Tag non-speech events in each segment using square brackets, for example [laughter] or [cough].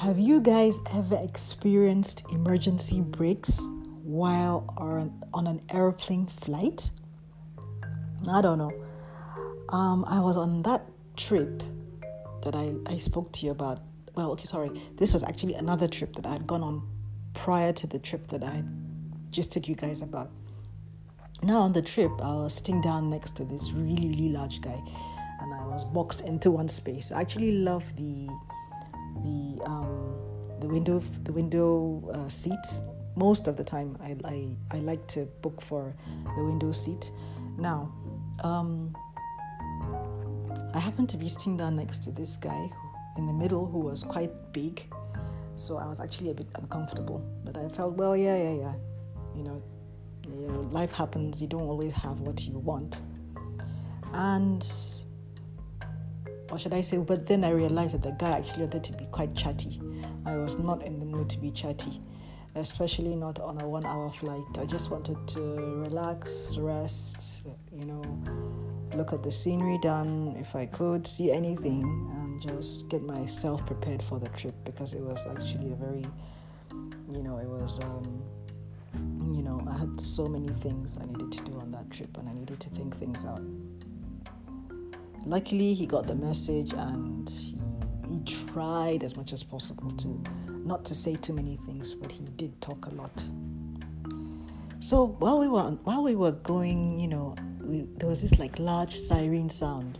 Have you guys ever experienced emergency brakes while on, on an airplane flight? I don't know. Um, I was on that trip that I, I spoke to you about. Well, okay, sorry. This was actually another trip that I had gone on prior to the trip that I just told you guys about. Now, on the trip, I was sitting down next to this really, really large guy and I was boxed into one space. I actually love the the um, the window the window uh, seat. Most of the time, I, I I like to book for the window seat. Now, um, I happened to be sitting down next to this guy in the middle who was quite big, so I was actually a bit uncomfortable. But I felt, well, yeah, yeah, yeah, you know, you know, life happens. You don't always have what you want, and or should I say, but then I realized that the guy actually wanted to be quite chatty. I was not in the mood to be chatty, especially not on a one hour flight. I just wanted to relax, rest, you know, look at the scenery down if I could, see anything, and just get myself prepared for the trip because it was actually a very, you know, it was. Um, you know, I had so many things I needed to do on that trip and I needed to think things out. Luckily, he got the message and he, he tried as much as possible to not to say too many things, but he did talk a lot. So while we were while we were going, you know, we, there was this like large siren sound.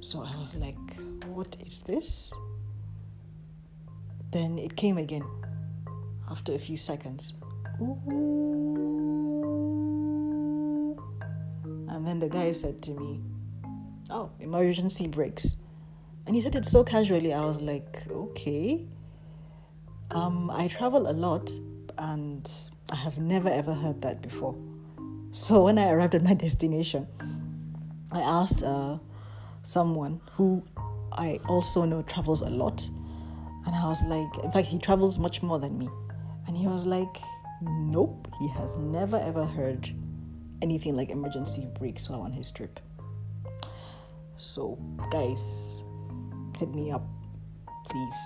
So I was like, "What is this?" Then it came again after a few seconds. Ooh. And then the guy said to me, Oh, emergency brakes. And he said it so casually. I was like, Okay. Um, I travel a lot and I have never ever heard that before. So when I arrived at my [laughs] destination, I asked uh, someone who I also know travels a lot. And I was like, in fact, he travels much more than me. And he was like, nope, he has never ever heard anything like emergency brakes while on his trip. So, guys, hit me up, please.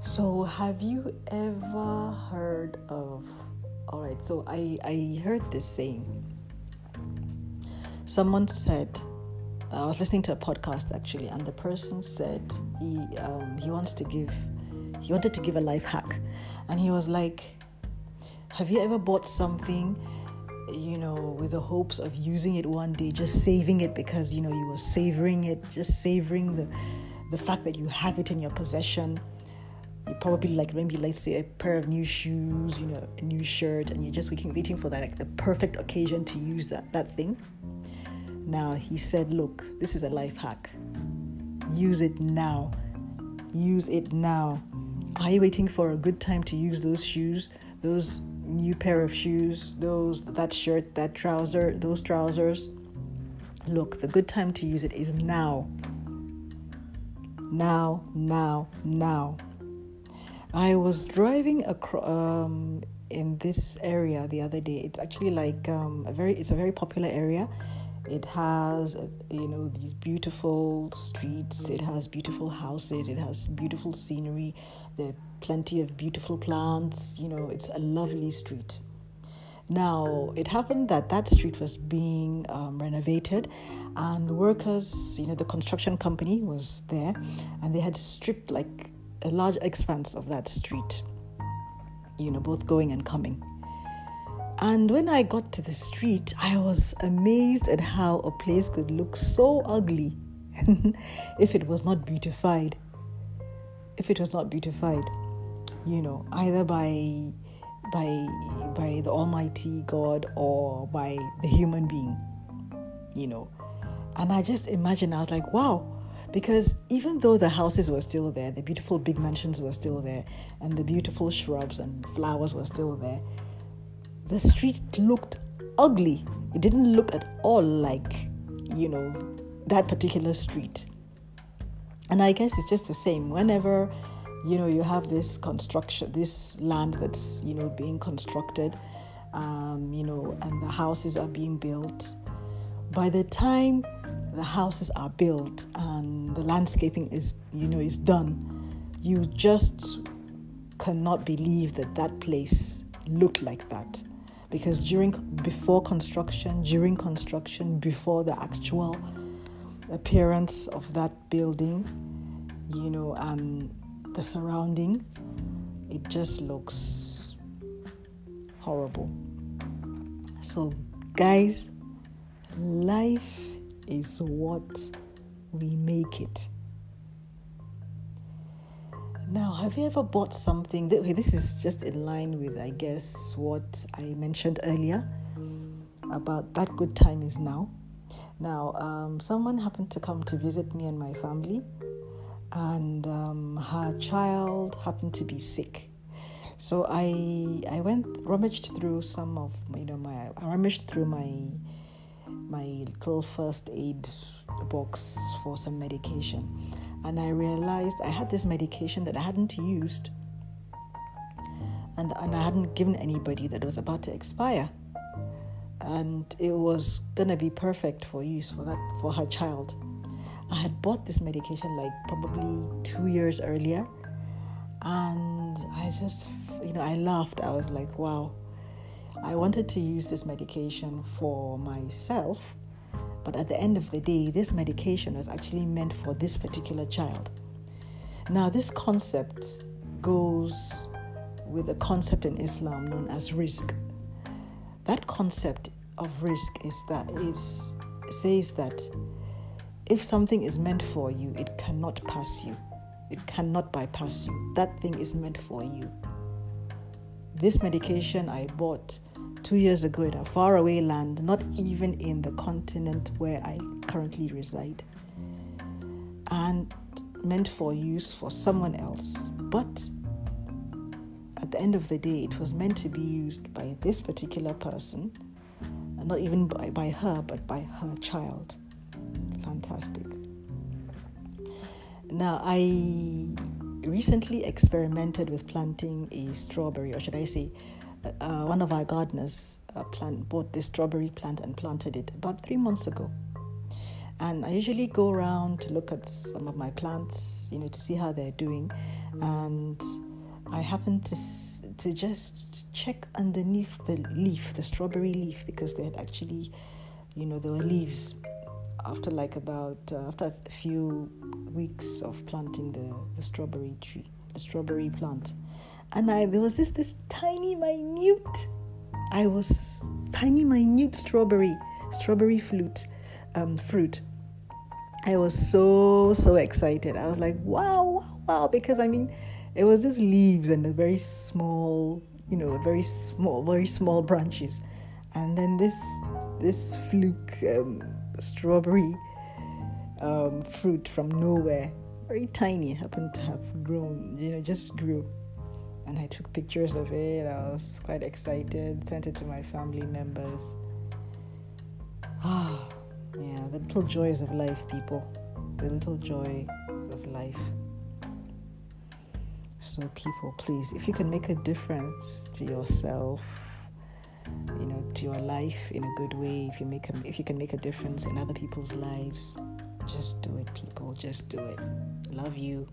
So, have you ever heard of? All right, so I I heard this saying. Someone said, I was listening to a podcast actually, and the person said he um, he wants to give he wanted to give a life hack and he was like, Have you ever bought something, you know, with the hopes of using it one day, just saving it because, you know, you were savoring it, just savoring the, the fact that you have it in your possession? You probably like maybe let's say a pair of new shoes, you know, a new shirt, and you're just waiting, for that like the perfect occasion to use that that thing. Now he said, look, this is a life hack. Use it now. Use it now. Are you waiting for a good time to use those shoes, those new pair of shoes, those that shirt, that trouser, those trousers? Look, the good time to use it is now. Now, now, now. I was driving across um, in this area the other day. It's actually like um, a very it's a very popular area it has, you know, these beautiful streets. It has beautiful houses. It has beautiful scenery. There are plenty of beautiful plants. You know, it's a lovely street. Now, it happened that that street was being um, renovated, and workers, you know, the construction company was there, and they had stripped like a large expanse of that street, you know, both going and coming. And when I got to the street, I was amazed at how a place could look so ugly [laughs] if it was not beautified. If it was not beautified, you know, either by by by the Almighty God or by the human being, you know. And I just imagined, I was like, wow, because even though the houses were still there, the beautiful big mansions were still there, and the beautiful shrubs and flowers were still there, the street looked ugly. It didn't look at all like, you know, that particular street. And I guess it's just the same. Whenever, you know, you have this construction, this land that's, you know, being constructed, um, you know, and the houses are being built. By the time the houses are built and the landscaping is, you know, is done, you just cannot believe that that place looked like that because during before construction during construction before the actual appearance of that building you know and the surrounding it just looks horrible. So guys life is what we make it now, have you ever bought something? That, okay, this is just in line with, I guess, what I mentioned earlier about that good time is now. Now, um, someone happened to come to visit me and my family, and um, her child happened to be sick. So I I went rummaged through some of you know my I rummaged through my my little first aid box for some medication and I realized I had this medication that I hadn't used and, and I hadn't given anybody that was about to expire. And it was gonna be perfect for use for that for her child. I had bought this medication like probably two years earlier, and I just you know I laughed. I was like, wow. I wanted to use this medication for myself but at the end of the day, this medication was actually meant for this particular child. Now, this concept goes with a concept in Islam known as rizq. That concept of rizq is that is says that if something is meant for you, it cannot pass you. It cannot bypass you. That thing is meant for you. This medication I bought two years ago in a faraway land, not even in the continent where I currently reside, and meant for use for someone else. But at the end of the day, it was meant to be used by this particular person, and not even by, by her, but by her child. Fantastic. Now, I recently experimented with planting a strawberry, or should I say, uh, one of our gardeners uh, plant, bought this strawberry plant and planted it about three months ago. And I usually go around to look at some of my plants, you know, to see how they're doing. And I happened to to just check underneath the leaf, the strawberry leaf, because they had actually, you know, there were leaves after like about uh, after a few weeks of planting the, the strawberry tree, the strawberry plant and I there was this this tiny minute I was tiny minute strawberry strawberry fruit um, fruit. I was so so excited. I was like, wow, wow, wow, because I mean, it was just leaves and a very small, you know, very small, very small branches, and then this this fluke um, strawberry um, fruit from nowhere, very tiny, happened to have grown, you know, just grew and I took pictures of it. I was quite excited, sent it to my family members. Ah, [sighs] yeah, the little joys of life, people. The little joy of life. So, people, please, if you can make a difference to yourself, you know, to your life in a good way, if you make a, if you can make a difference in other people's lives, just do it, people. Just do it. Love you.